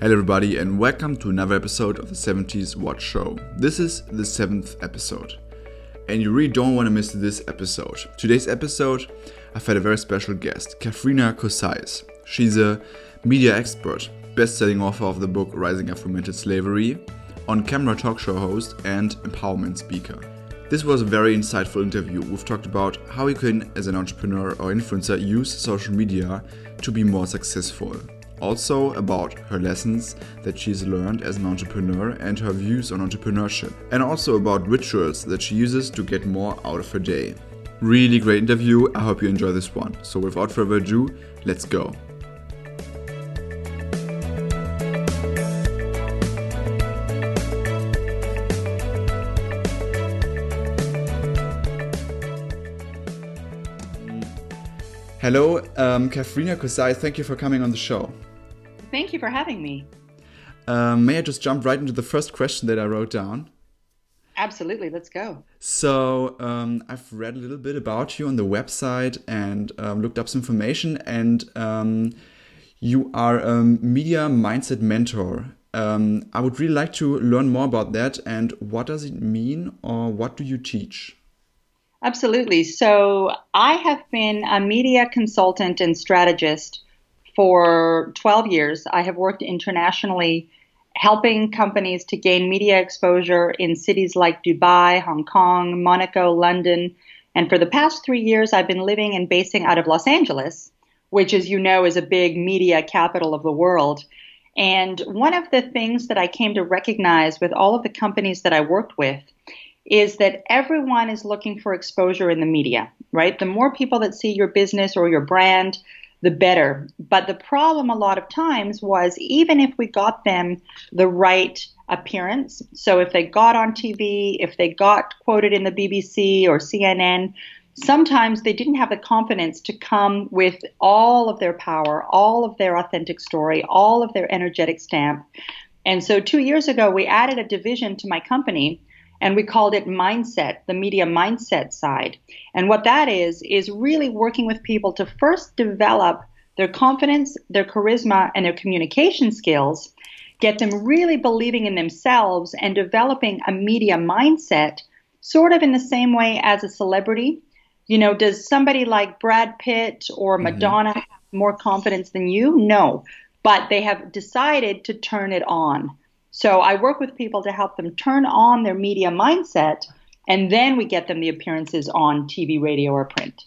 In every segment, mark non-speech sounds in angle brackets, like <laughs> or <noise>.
Hello, everybody, and welcome to another episode of the 70s Watch Show. This is the seventh episode, and you really don't want to miss this episode. Today's episode, I've had a very special guest, Katharina Kosais. She's a media expert, best selling author of the book Rising Up Slavery, on camera talk show host, and empowerment speaker. This was a very insightful interview. We've talked about how you can, as an entrepreneur or influencer, use social media to be more successful also about her lessons that she's learned as an entrepreneur and her views on entrepreneurship, and also about rituals that she uses to get more out of her day. Really great interview, I hope you enjoy this one. So, without further ado, let's go. Hello, um, Katharina Kosai. Thank you for coming on the show. Thank you for having me. Um, may I just jump right into the first question that I wrote down? Absolutely, let's go. So, um, I've read a little bit about you on the website and um, looked up some information, and um, you are a media mindset mentor. Um, I would really like to learn more about that and what does it mean or what do you teach? Absolutely. So, I have been a media consultant and strategist for 12 years. I have worked internationally helping companies to gain media exposure in cities like Dubai, Hong Kong, Monaco, London. And for the past three years, I've been living and basing out of Los Angeles, which, as you know, is a big media capital of the world. And one of the things that I came to recognize with all of the companies that I worked with is that everyone is looking for exposure in the media, right? The more people that see your business or your brand, the better. But the problem a lot of times was even if we got them the right appearance, so if they got on TV, if they got quoted in the BBC or CNN, sometimes they didn't have the confidence to come with all of their power, all of their authentic story, all of their energetic stamp. And so two years ago, we added a division to my company and we called it mindset, the media mindset side. And what that is, is really working with people to first develop their confidence, their charisma, and their communication skills, get them really believing in themselves and developing a media mindset, sort of in the same way as a celebrity. You know, does somebody like Brad Pitt or mm-hmm. Madonna mm-hmm. have more confidence than you? No. But they have decided to turn it on so I work with people to help them turn on their media mindset, and then we get them the appearances on TV, radio, or print.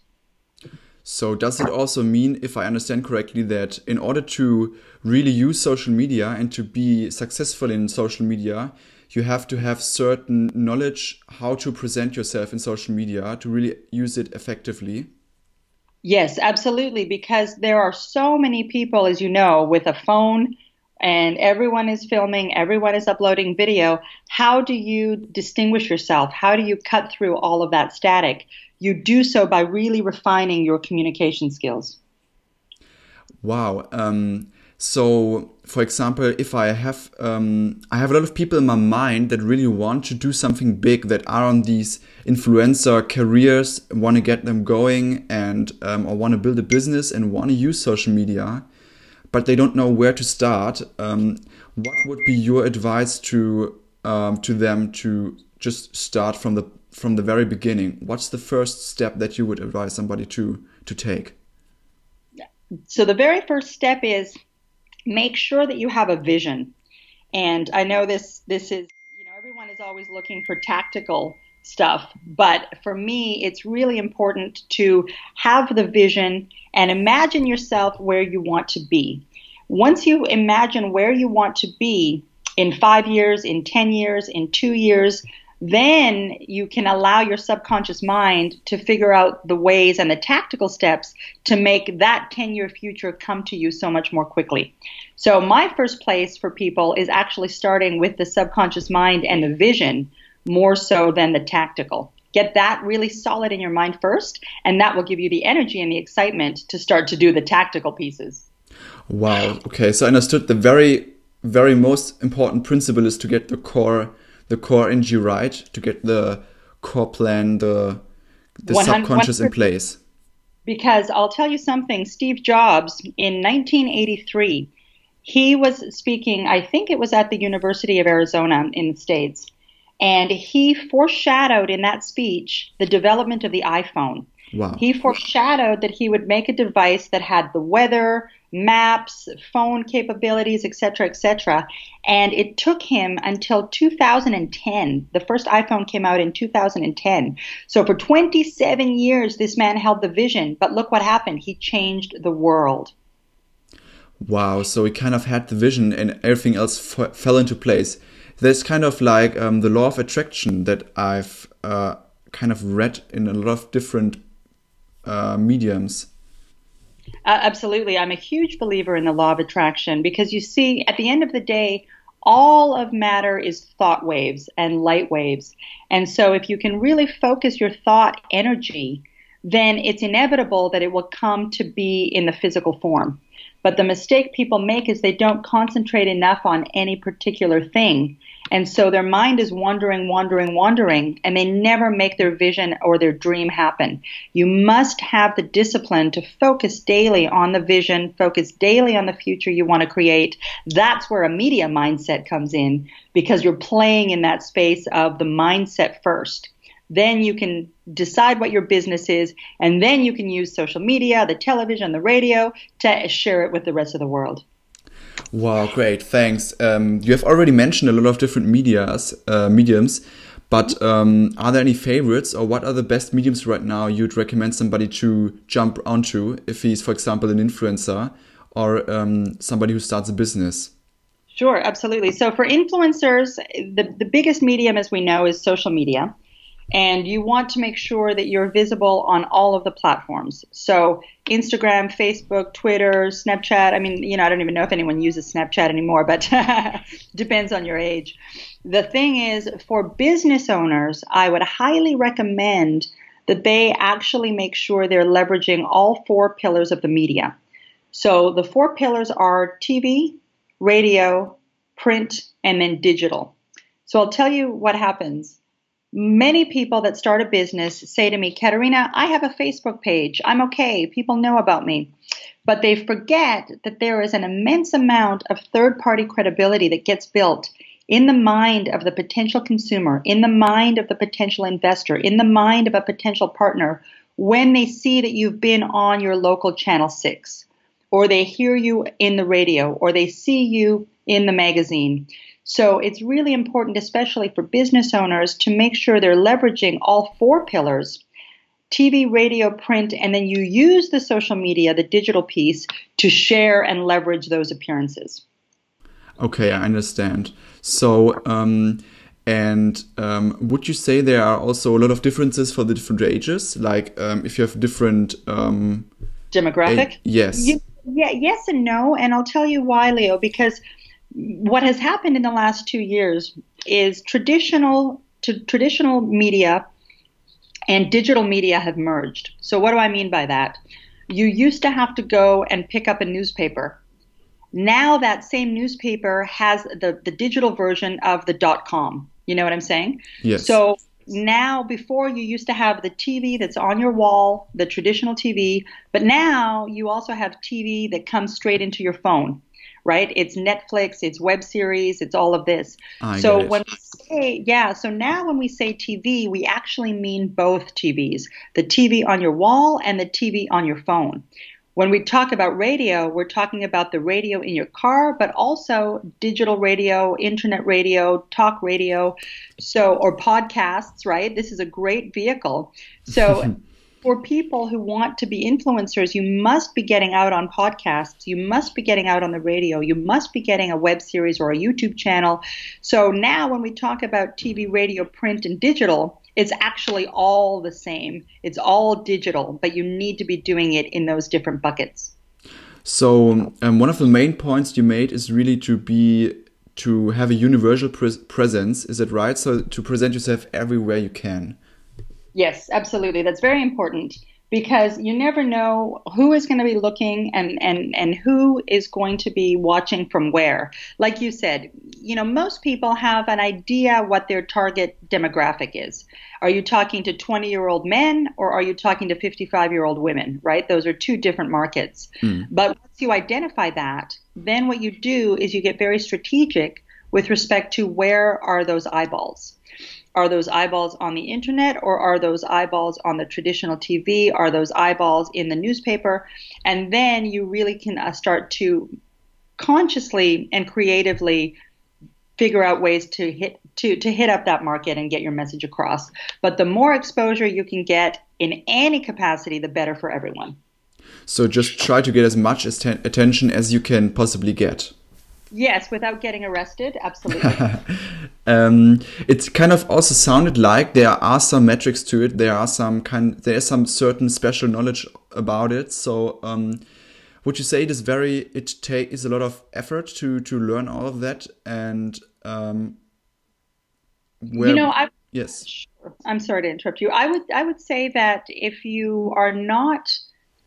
So, does it also mean, if I understand correctly, that in order to really use social media and to be successful in social media, you have to have certain knowledge how to present yourself in social media to really use it effectively? Yes, absolutely. Because there are so many people, as you know, with a phone and everyone is filming, everyone is uploading video. How do you distinguish yourself? How do you cut through all of that static? You do so by really refining your communication skills. Wow. Um, so, for example, if I have um, I have a lot of people in my mind that really want to do something big, that are on these influencer careers, want to get them going, and um, or want to build a business and want to use social media but they don't know where to start. Um, what would be your advice to um, to them to just start from the from the very beginning? What's the first step that you would advise somebody to to take? So the very first step is make sure that you have a vision. And I know this this is you know everyone is always looking for tactical stuff. But for me, it's really important to have the vision and imagine yourself where you want to be. Once you imagine where you want to be in five years, in 10 years, in two years, then you can allow your subconscious mind to figure out the ways and the tactical steps to make that 10 year future come to you so much more quickly. So, my first place for people is actually starting with the subconscious mind and the vision more so than the tactical. Get that really solid in your mind first, and that will give you the energy and the excitement to start to do the tactical pieces. Wow. Okay. So I understood the very, very most important principle is to get the core, the core energy right, to get the core plan, the the subconscious in place. Because I'll tell you something, Steve Jobs in 1983 He was speaking, I think it was at the University of Arizona in the States, and he foreshadowed in that speech the development of the iPhone. Wow. He foreshadowed that he would make a device that had the weather, maps, phone capabilities, etc., etc. And it took him until 2010. The first iPhone came out in 2010. So for 27 years, this man held the vision. But look what happened. He changed the world. Wow. So he kind of had the vision and everything else fell into place. There's kind of like um, the law of attraction that I've uh, kind of read in a lot of different uh, mediums. Uh, absolutely. I'm a huge believer in the law of attraction because you see, at the end of the day, all of matter is thought waves and light waves. And so, if you can really focus your thought energy, then it's inevitable that it will come to be in the physical form. But the mistake people make is they don't concentrate enough on any particular thing. And so their mind is wandering, wandering, wandering, and they never make their vision or their dream happen. You must have the discipline to focus daily on the vision, focus daily on the future you want to create. That's where a media mindset comes in because you're playing in that space of the mindset first. Then you can decide what your business is, and then you can use social media, the television, the radio to share it with the rest of the world. Wow, great, thanks. Um, you have already mentioned a lot of different medias, uh, mediums, but um, are there any favorites, or what are the best mediums right now you'd recommend somebody to jump onto if he's, for example, an influencer or um, somebody who starts a business? Sure, absolutely. So for influencers, the, the biggest medium, as we know, is social media and you want to make sure that you're visible on all of the platforms. So Instagram, Facebook, Twitter, Snapchat. I mean, you know, I don't even know if anyone uses Snapchat anymore, but <laughs> depends on your age. The thing is, for business owners, I would highly recommend that they actually make sure they're leveraging all four pillars of the media. So the four pillars are TV, radio, print, and then digital. So I'll tell you what happens Many people that start a business say to me, Katerina, I have a Facebook page. I'm okay. People know about me. But they forget that there is an immense amount of third party credibility that gets built in the mind of the potential consumer, in the mind of the potential investor, in the mind of a potential partner when they see that you've been on your local channel 6 or they hear you in the radio or they see you in the magazine. So it's really important, especially for business owners, to make sure they're leveraging all four pillars TV, radio, print, and then you use the social media, the digital piece, to share and leverage those appearances. Okay, I understand. So, um, and um, would you say there are also a lot of differences for the different ages? Like, um, if you have different um, demographic? Yes. You, yeah, yes and no. And I'll tell you why, Leo, because what has happened in the last two years is traditional to traditional media and digital media have merged. So what do I mean by that? You used to have to go and pick up a newspaper. Now that same newspaper has the, the digital version of the dot com. You know what I'm saying? Yes. So now before you used to have the TV that's on your wall, the traditional TV, but now you also have TV that comes straight into your phone right? It's Netflix, it's web series, it's all of this. I so when we say, yeah, so now when we say TV, we actually mean both TVs the TV on your wall and the TV on your phone. When we talk about radio, we're talking about the radio in your car, but also digital radio, internet radio, talk radio, so or podcasts, right? This is a great vehicle. So <laughs> for people who want to be influencers, you must be getting out on podcasts, you must be getting out on the radio, you must be getting a web series or a YouTube channel. So now, when we talk about TV, radio, print, and digital, it's actually all the same. It's all digital, but you need to be doing it in those different buckets. So, um, one of the main points you made is really to be to have a universal pre presence. Is that right? So, to present yourself everywhere you can. Yes, absolutely. That's very important because you never know who is going to be looking and, and, and who is going to be watching from where. Like you said, you know, most people have an idea what their target demographic is. Are you talking to 20 year old men or are you talking to 55 year old women, right? Those are two different markets. Mm. But once you identify that, then what you do is you get very strategic with respect to where are those eyeballs are those eyeballs on the internet or are those eyeballs on the traditional TV? Are those eyeballs in the newspaper? And then you really can uh, start to consciously and creatively figure out ways to hit to to hit up that market and get your message across. But the more exposure you can get in any capacity, the better for everyone. So just try to get as much attention as you can possibly get. Yes, without getting arrested, absolutely. <laughs> um, it kind of also sounded like there are some metrics to it. There are some kind. There is some certain special knowledge about it. So, um, would you say it is very? It take is a lot of effort to to learn all of that and. Um, where, you know, I yes. Sure. I'm sorry to interrupt you. I would I would say that if you are not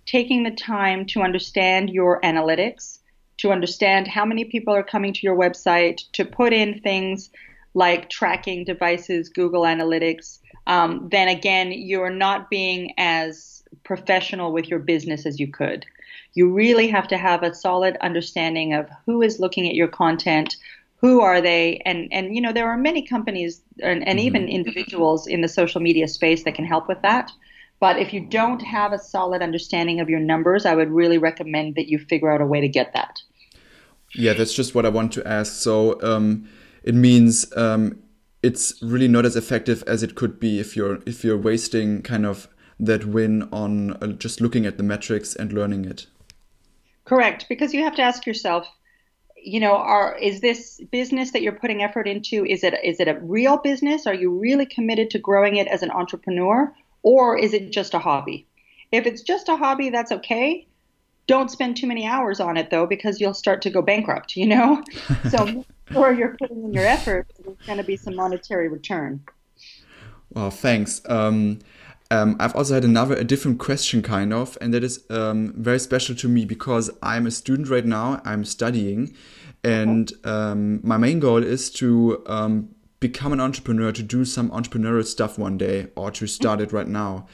taking the time to understand your analytics to understand how many people are coming to your website, to put in things like tracking devices, Google Analytics, um, then again, you're not being as professional with your business as you could. You really have to have a solid understanding of who is looking at your content, who are they, and and you know there are many companies and, and even mm-hmm. individuals in the social media space that can help with that. But if you don't have a solid understanding of your numbers, I would really recommend that you figure out a way to get that. Yeah, that's just what I want to ask. So um, it means um, it's really not as effective as it could be if you're if you're wasting kind of that win on uh, just looking at the metrics and learning it. Correct, because you have to ask yourself, you know, are is this business that you're putting effort into is it is it a real business? Are you really committed to growing it as an entrepreneur? Or is it just a hobby? If it's just a hobby, that's okay. Don't spend too many hours on it though, because you'll start to go bankrupt, you know? <laughs> so, or you're putting in your effort, there's going to be some monetary return. Well, thanks. Um, um, I've also had another, a different question, kind of, and that is um, very special to me because I'm a student right now. I'm studying, and um, my main goal is to um, become an entrepreneur, to do some entrepreneurial stuff one day, or to start it right now.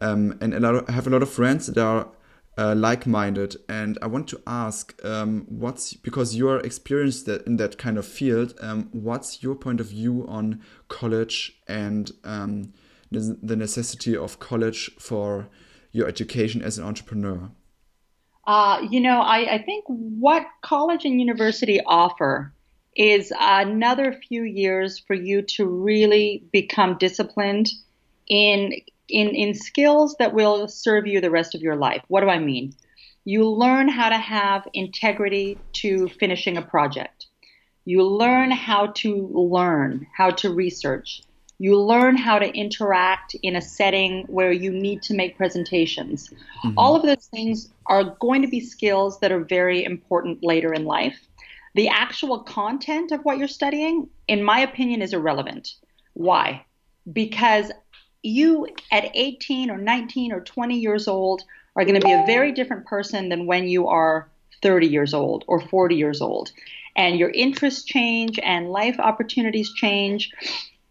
Um, and of, I have a lot of friends that are uh, like-minded, and I want to ask, um, what's because you're experienced that in that kind of field. Um, what's your point of view on college and um, the necessity of college for your education as an entrepreneur? Uh, you know, I, I, think what college and university offer is another few years for you to really become disciplined in in in skills that will serve you the rest of your life. What do I mean? You learn how to have integrity to finishing a project. You learn how to learn, how to research. You learn how to interact in a setting where you need to make presentations. Mm-hmm. All of those things are going to be skills that are very important later in life. The actual content of what you're studying, in my opinion, is irrelevant. Why? Because you at 18 or 19 or 20 years old are going to be a very different person than when you are 30 years old or 40 years old. And your interests change and life opportunities change.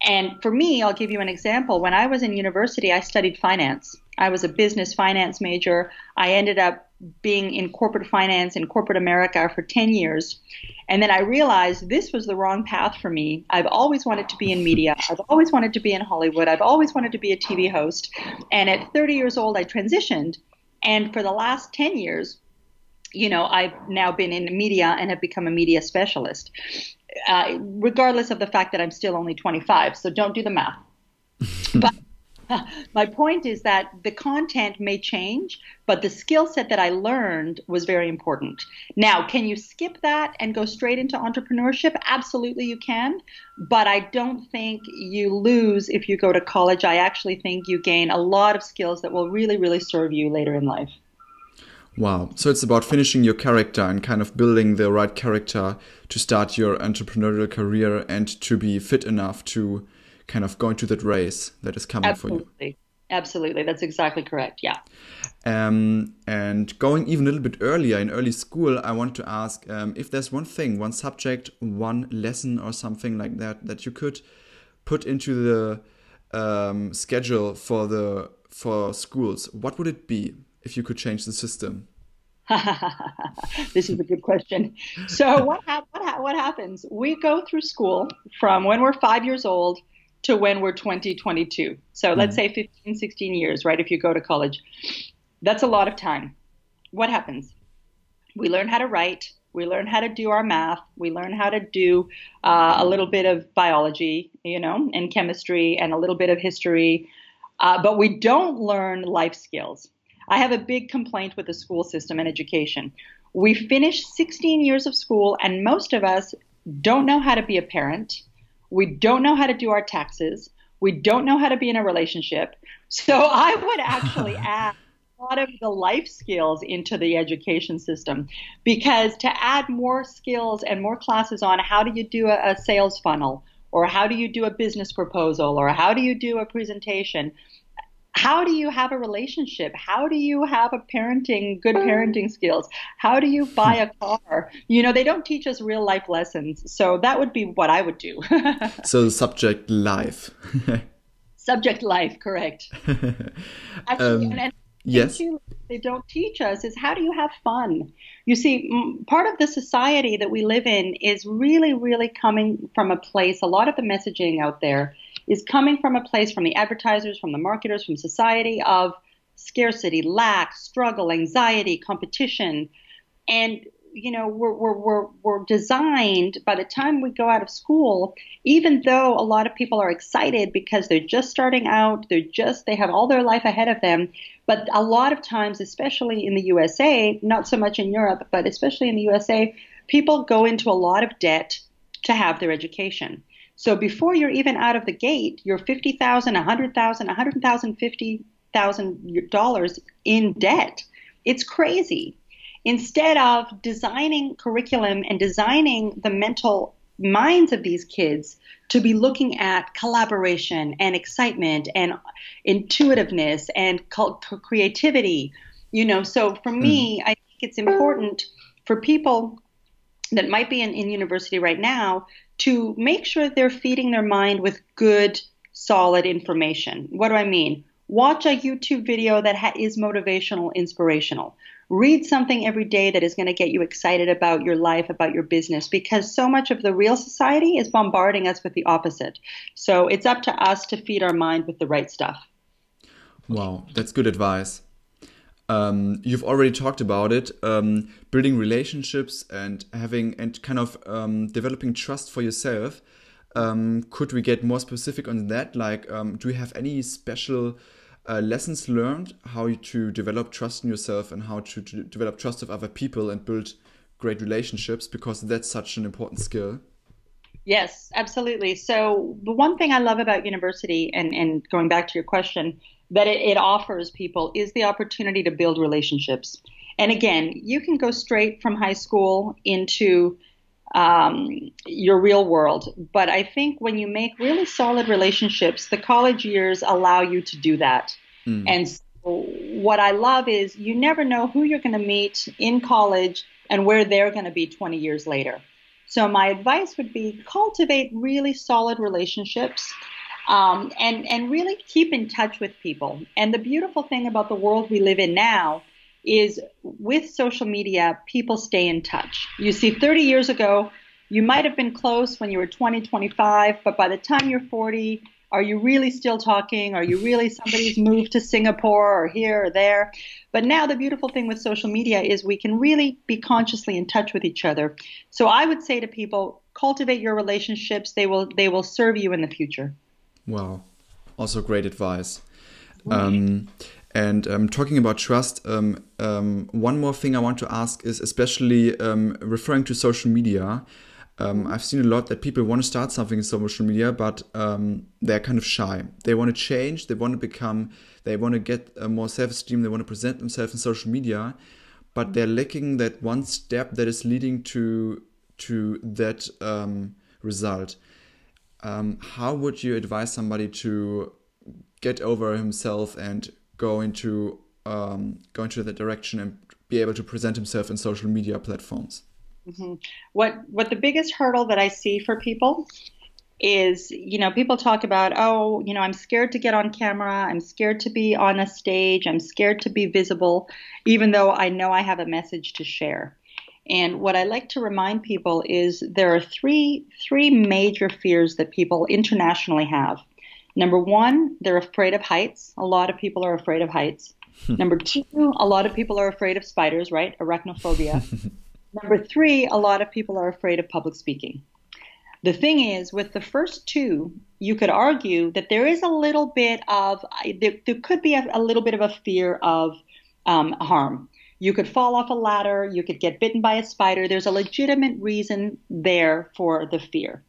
And for me, I'll give you an example. When I was in university, I studied finance. I was a business finance major. I ended up being in corporate finance in corporate America for 10 years. And then I realized this was the wrong path for me. I've always wanted to be in media. <laughs> I've always wanted to be in Hollywood. I've always wanted to be a TV host. And at 30 years old, I transitioned. And for the last 10 years, you know, I've now been in media and have become a media specialist, uh, regardless of the fact that I'm still only 25. So don't do the math. <laughs> but <laughs> my point is that the content may change, but the skill set that I learned was very important. Now, can you skip that and go straight into entrepreneurship? Absolutely, you can. But I don't think you lose if you go to college. I actually think you gain a lot of skills that will really, really serve you later in life. Wow. So it's about finishing your character and kind of building the right character to start your entrepreneurial career and to be fit enough to kind of going to that race that is coming Absolutely. for you. Absolutely, that's exactly correct. Yeah. Um, and going even a little bit earlier in early school, I want to ask um, if there's one thing, one subject, one lesson, or something like that that you could put into the um, schedule for the for schools. What would it be if you could change the system? <laughs> this is a good question. So what, ha- what, ha- what happens? We go through school from when we're five years old to when we're 20, 22. So mm-hmm. let's say 15, 16 years, right? If you go to college, that's a lot of time. What happens? We learn how to write. We learn how to do our math. We learn how to do uh, a little bit of biology, you know, and chemistry and a little bit of history. Uh, but we don't learn life skills. I have a big complaint with the school system and education. We finish 16 years of school, and most of us don't know how to be a parent. We don't know how to do our taxes. We don't know how to be in a relationship. So I would actually <laughs> add a lot of the life skills into the education system because to add more skills and more classes on how do you do a, a sales funnel or how do you do a business proposal or how do you do a presentation how do you have a relationship? How do you have a parenting, good parenting skills? How do you buy a car? You know, they don't teach us real life lessons. So that would be what I would do. <laughs> so subject life. <laughs> subject life, correct. <laughs> Actually, um, and, and yes. they don't teach us is how do you have fun? You see, part of the society that we live in is really, really coming from a place, a lot of the messaging out there is coming from a place from the advertisers, from the marketers, from society of scarcity, lack, struggle, anxiety, competition. And you know we're, we're, we're, we're designed by the time we go out of school even though a lot of people are excited because they're just starting out they're just they have all their life ahead of them but a lot of times especially in the usa not so much in europe but especially in the usa people go into a lot of debt to have their education so before you're even out of the gate, you're fifty thousand, a hundred thousand, a hundred thousand, fifty thousand dollars in debt. It's crazy. Instead of designing curriculum and designing the mental minds of these kids to be looking at collaboration and excitement and intuitiveness and creativity, you know. So for me, mm. I think it's important for people that might be in, in university right now to make sure they're feeding their mind with good, solid information. What do I mean? Watch a YouTube video that ha- is motivational, inspirational. Read something every day that is going to get you excited about your life, about your business, because so much of the real society is bombarding us with the opposite. So it's up to us to feed our mind with the right stuff. Wow, that's good advice. Um, you've already talked about it um, building relationships and having and kind of um, developing trust for yourself. Um, could we get more specific on that? Like um, do you have any special uh, lessons learned how to develop trust in yourself and how to, to develop trust of other people and build great relationships? Because that's such an important skill. Yes, absolutely. So the one thing I love about university, and, and going back to your question, that it, it offers people is the opportunity to build relationships. And again, you can go straight from high school into um, your real world. But I think when you make really solid relationships, the college years allow you to do that. Mm. And so what I love is you never know who you're going to meet in college and where they're going to be 20 years later. So my advice would be cultivate really solid relationships um, and and really keep in touch with people. And the beautiful thing about the world we live in now is with social media, people stay in touch. You see, 30 years ago, you might have been close when you were 20, 25, but by the time you're 40, are you really still talking? Are you really somebody's moved to Singapore or here or there? But now the beautiful thing with social media is we can really be consciously in touch with each other. So I would say to people, cultivate your relationships. They will they will serve you in the future. Wow. Also great advice. Um, and um, talking about trust, um, um, one more thing I want to ask is especially um, referring to social media. Um, I've seen a lot that people want to start something in social media, but they're kind of shy. They want to change, they want to become, they want to get more self esteem, they want to present themselves in social media, but they're lacking that one step that is leading to to that result um, how would you advise somebody to get over himself and go into um, go into that direction and be able to present himself in social media platforms? Mm-hmm. What what the biggest hurdle that I see for people is you know people talk about oh you know I'm scared to get on camera I'm scared to be on a stage I'm scared to be visible even though I know I have a message to share and what I like to remind people is there are three three major fears that people internationally have. Number 1 they're afraid of heights. A lot of people are afraid of heights. <laughs> Number 2 a lot of people are afraid of spiders right? Arachnophobia. <laughs> Number 3 a lot of people are afraid of public speaking. The thing is, with the first two, you could argue that there is a little bit of, there, there could be a, a, little bit of a fear of um, harm. You could fall off a ladder, you could get bitten by a spider. There's a legitimate reason there for the fear.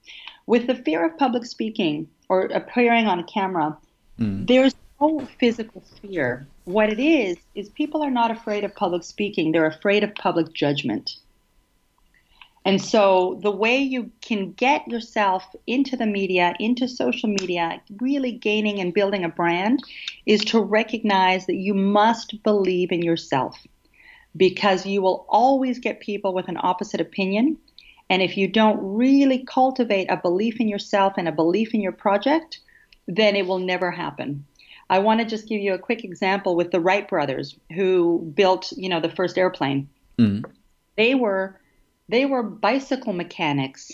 With the fear of public speaking or appearing on a camera, mm. there's no physical fear. What it is, is people are not afraid of public speaking, they're afraid of public judgment. And so the way you can get yourself into the media, into social media, really gaining and building a brand is to recognize that you must believe in yourself because you will always get people with an opposite opinion. And if you don't really cultivate a belief in yourself and a belief in your project, then it will never happen. I want to just give you a quick example with the Wright brothers who built, you know, the first airplane. Mm-hmm. They were they were bicycle mechanics,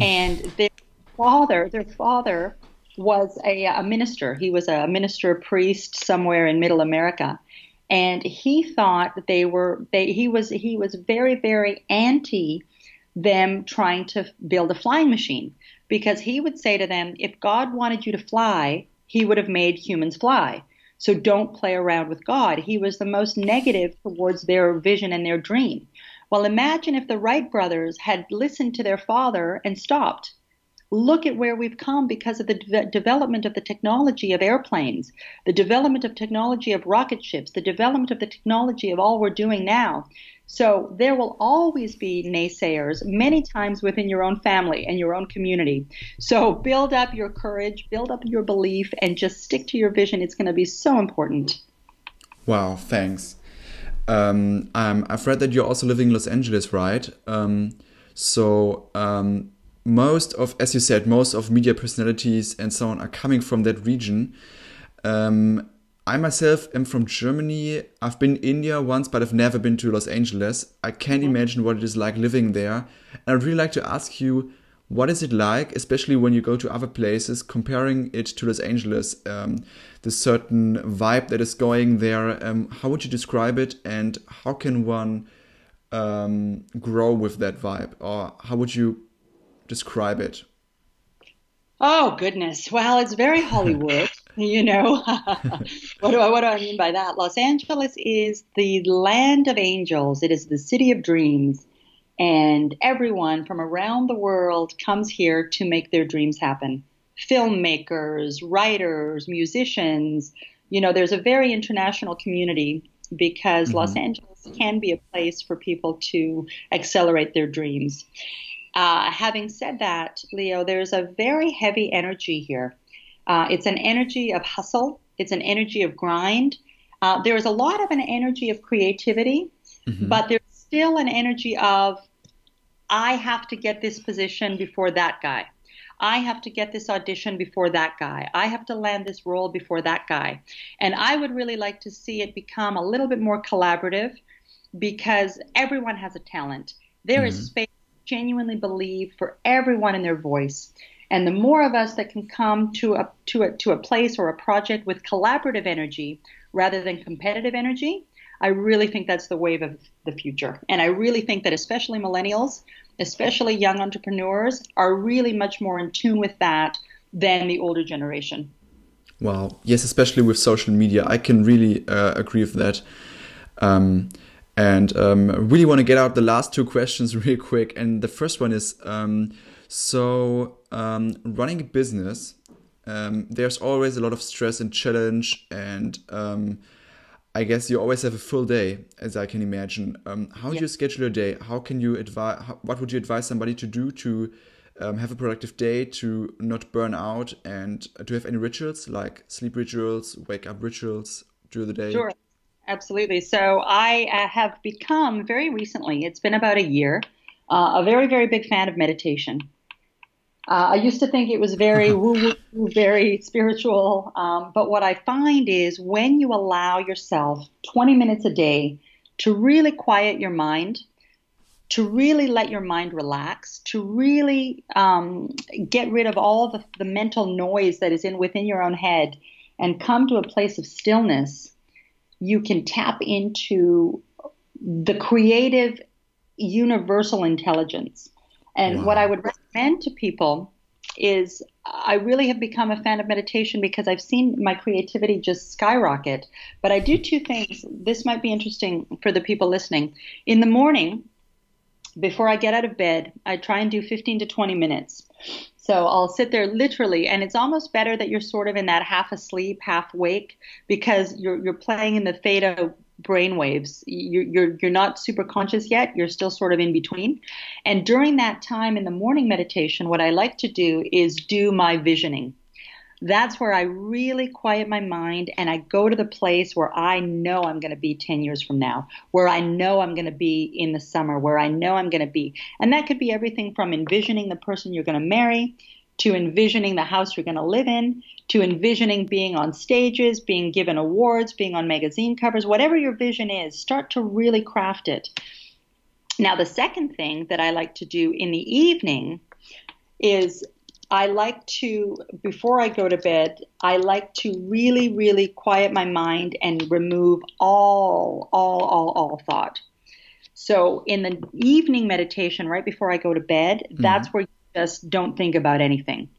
and their father, their father was a, a minister. He was a minister priest somewhere in Middle America, and he thought that they were. They, he was he was very very anti them trying to build a flying machine because he would say to them, if God wanted you to fly, he would have made humans fly. So don't play around with God. He was the most negative towards their vision and their dream. Well, imagine if the Wright brothers had listened to their father and stopped. Look at where we've come because of the de- development of the technology of airplanes, the development of technology of rocket ships, the development of the technology of all we're doing now. So there will always be naysayers, many times within your own family and your own community. So build up your courage, build up your belief, and just stick to your vision. It's going to be so important. Wow, thanks. Um, I've read that you're also living in Los Angeles, right? Um, so um, most of, as you said, most of media personalities and so on are coming from that region. Um, I myself am from Germany. I've been in India once, but I've never been to Los Angeles. I can't imagine what it is like living there. And I'd really like to ask you what is it like, especially when you go to other places, comparing it to Los Angeles? Um, the certain vibe that is going there. Um, how would you describe it, and how can one um, grow with that vibe, or how would you describe it? Oh goodness! Well, it's very Hollywood. <laughs> you know <laughs> what do I what do I mean by that? Los Angeles is the land of angels. It is the city of dreams and everyone from around the world comes here to make their dreams happen. Filmmakers, writers, musicians. You know, there's a very international community because mm-hmm. Los Angeles can be a place for people to accelerate their dreams. Uh, having said that, Leo, there's a very heavy energy here. Uh, it's an energy of hustle, it's an energy of grind. Uh, there is a lot of an energy of creativity, mm-hmm. but there's still an energy of I have to get this position before that guy. I have to get this audition before that guy. I have to land this role before that guy. And I would really like to see it become a little bit more collaborative because everyone has a talent. There mm-hmm. is space genuinely believe for everyone in their voice. And the more of us that can come to a to a to a place or a project with collaborative energy rather than competitive energy, I really think that's the wave of the future. And I really think that especially millennials especially young entrepreneurs, are really much more in tune with that than the older generation. Wow. Yes, especially with social media. I can really uh, agree with that. Um, and um, really want to get out the last two questions <laughs> real quick. And the first one is um, so, um, running a business, um, there's always a lot of stress and challenge and um, I guess you always have a full day, as I can imagine. Um, how do you schedule a day? How can you advise? What would you advise somebody to do to um, have a productive day, to not burn out, and to have any rituals like sleep rituals, wake up rituals during the day? Sure, absolutely. So I uh, have become very recently, it's been about a year, uh, a very, very big fan of meditation. Uh, I used to think it was very woo woo, very spiritual. Um, but what I find is when you allow yourself 20 minutes a day to really quiet your mind, to really let your mind relax, to really um, get rid of all the, the mental noise that is in within your own head, and come to a place of stillness, you can tap into the creative universal intelligence. And wow. what I would recommend to people is I really have become a fan of meditation because I've seen my creativity just skyrocket. But I do two things. This might be interesting for the people listening. In the morning, before I get out of bed, I try and do 15 to 20 minutes. So I'll sit there literally, and it's almost better that you're sort of in that half asleep, half wake, because you're you're playing in the theta brain waves. You're, you're, you're not super conscious yet. You're still sort of in between. And during that time in the morning meditation, what I like to do is do my visioning. That's where I really quiet my mind and I go to the place where I know I'm going to be 10 years from now, where I know I'm going to be in the summer, where I know I'm going to be. And that could be everything from envisioning the person you're going to marry to envisioning the house you're going to live in, to envisioning being on stages, being given awards, being on magazine covers, whatever your vision is, start to really craft it. Now, the second thing that I like to do in the evening is I like to, before I go to bed, I like to really, really quiet my mind and remove all, all, all, all thought. So in the evening meditation, right before I go to bed, mm-hmm. that's where you just don't think about anything.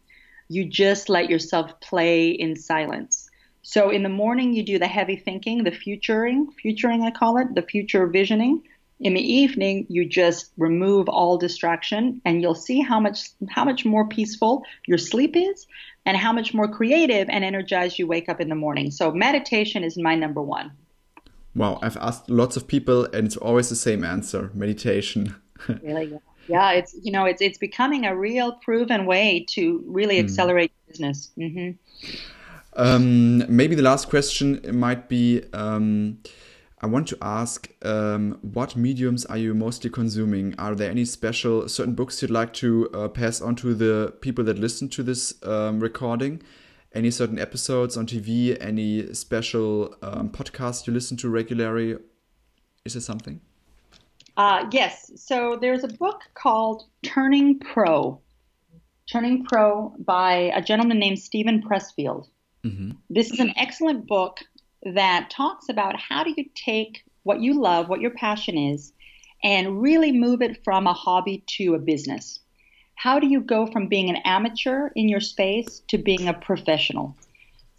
You just let yourself play in silence. So in the morning, you do the heavy thinking, the futuring, futuring, I call it, the future visioning. In the evening, you just remove all distraction, and you'll see how much how much more peaceful your sleep is, and how much more creative and energized you wake up in the morning. So meditation is my number one. Wow, I've asked lots of people, and it's always the same answer: meditation. <laughs> really? yeah, it's you know it's it's becoming a real proven way to really hmm. accelerate mm. business. Mm-hmm. Um, maybe the last question might be. Um, I want to ask, um, what mediums are you mostly consuming? Are there any special certain books you'd like to uh, pass on to the people that listen to this um, recording? Any certain episodes on TV? Any special um, podcasts you listen to regularly? Is there something? Uh, yes. So there's a book called Turning Pro. Turning Pro by a gentleman named Steven Pressfield. Mm-hmm. This is an excellent book that talks about how do you take what you love, what your passion is, and really move it from a hobby to a business. How do you go from being an amateur in your space to being a professional?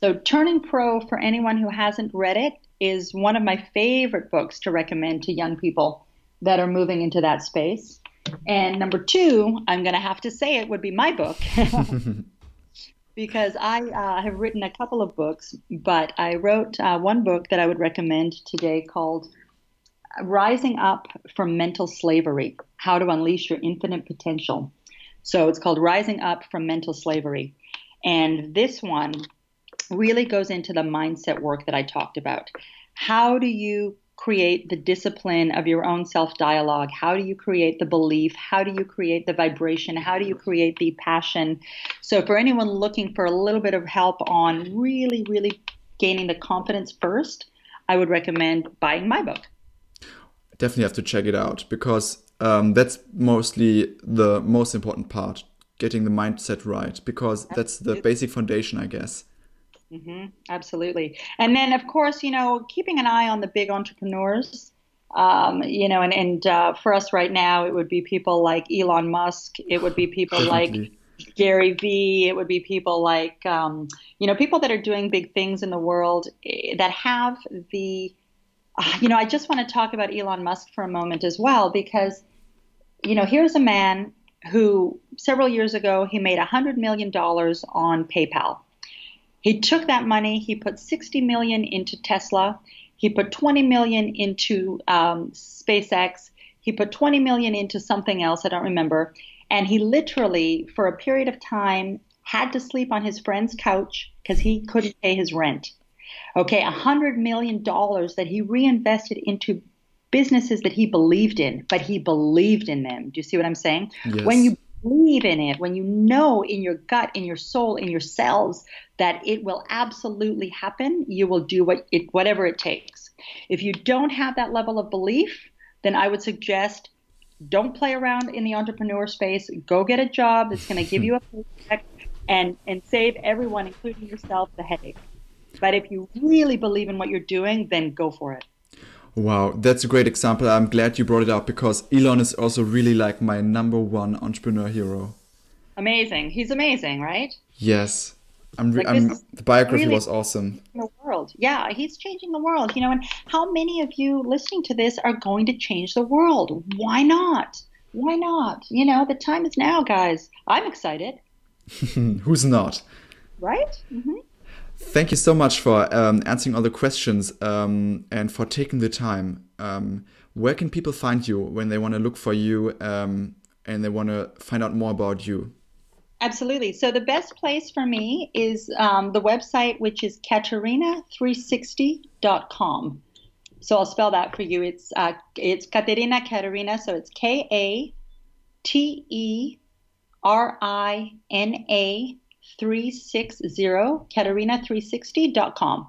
So, Turning Pro, for anyone who hasn't read it, is one of my favorite books to recommend to young people that are moving into that space. And number two, I'm going to have to say it would be my book. <laughs> <laughs> because I uh, have written a couple of books, but I wrote uh, one book that I would recommend today called Rising Up from Mental Slavery How to Unleash Your Infinite Potential. So it's called Rising Up from Mental Slavery. And this one really goes into the mindset work that I talked about. How do you create the discipline of your own self dialogue? How do you create the belief? How do you create the vibration? How do you create the passion? So, for anyone looking for a little bit of help on really, really gaining the confidence first, I would recommend buying my book. Definitely have to check it out because um, that's mostly the most important part getting the mindset right because that's the basic foundation, I guess. Mm-hmm, absolutely. And then, of course, you know, keeping an eye on the big entrepreneurs. Um, you know, and, and uh, for us right now, it would be people like Elon Musk. It would be people like Gary Vee. It would be people like, um, you know, people that are doing big things in the world eh, that have the, uh, you know, I just want to talk about Elon Musk for a moment as well, because, you know, here's a man who several years ago he made $100 million on PayPal. He took that money, he put 60 million into Tesla, he put 20 million into um, SpaceX, he put 20 million into something else, I don't remember. And he literally, for a period of time, had to sleep on his friend's couch because he couldn't pay his rent. Okay, a hundred million dollars that he reinvested into businesses that he believed in, but he believed in them. Do you see what I'm saying? Yes. When you believe in it, when you know in your gut, in your soul, in your cells that it will absolutely happen, you will do what it, whatever it takes. If you don't have that level of belief, then I would suggest don't play around in the entrepreneur space. Go get a job that's going to give <laughs> you a paycheck and and save everyone, including yourself, the headache. But if you really believe in what you're doing, then go for it. Wow, that's a great example. I'm glad you brought it up because Elon is also really like my number one entrepreneur hero. Amazing. He's amazing, right? Yes. I'm, re- Like, I'm the biography really- was awesome. The world. Yeah, he's changing the world. You know, and how many of you listening to this are going to change the world? Why not? Why not? You know, the time is now, guys. I'm excited, <laughs> Who's not? right? hmm Thank you so much for um, answering all the questions um, and for taking the time. Um, where can people find you when they want to look for you um, and they want to find out more about you? Absolutely. So the best place for me is um, the website, which is Katerina360.com. So I'll spell that for you. It's uh, it's Katerina Katerina. So it's K A T E R I N A 360 Katerina360.com.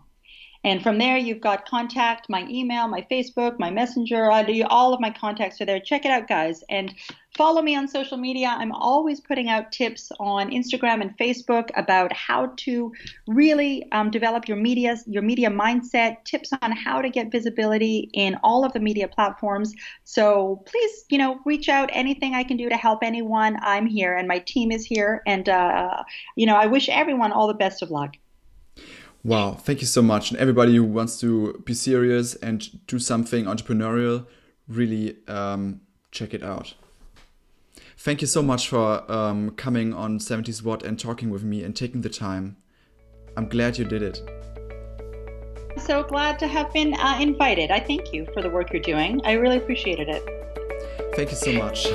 And from there, you've got contact, my email, my Facebook, my messenger. All of my contacts are there. Check it out, guys. And follow me on social media. I'm always putting out tips on Instagram and Facebook about how to really um, develop your media, your media mindset. Tips on how to get visibility in all of the media platforms. So please, you know, reach out. Anything I can do to help anyone, I'm here, and my team is here. And uh, you know, I wish everyone all the best of luck. Wow, thank you so much. And everybody who wants to be serious and do something entrepreneurial, really um, check it out. Thank you so much for um, coming on 70s What and talking with me and taking the time. I'm glad you did it. so glad to have been uh, invited. I thank you for the work you're doing. I really appreciated it. Thank you so much.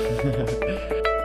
<laughs>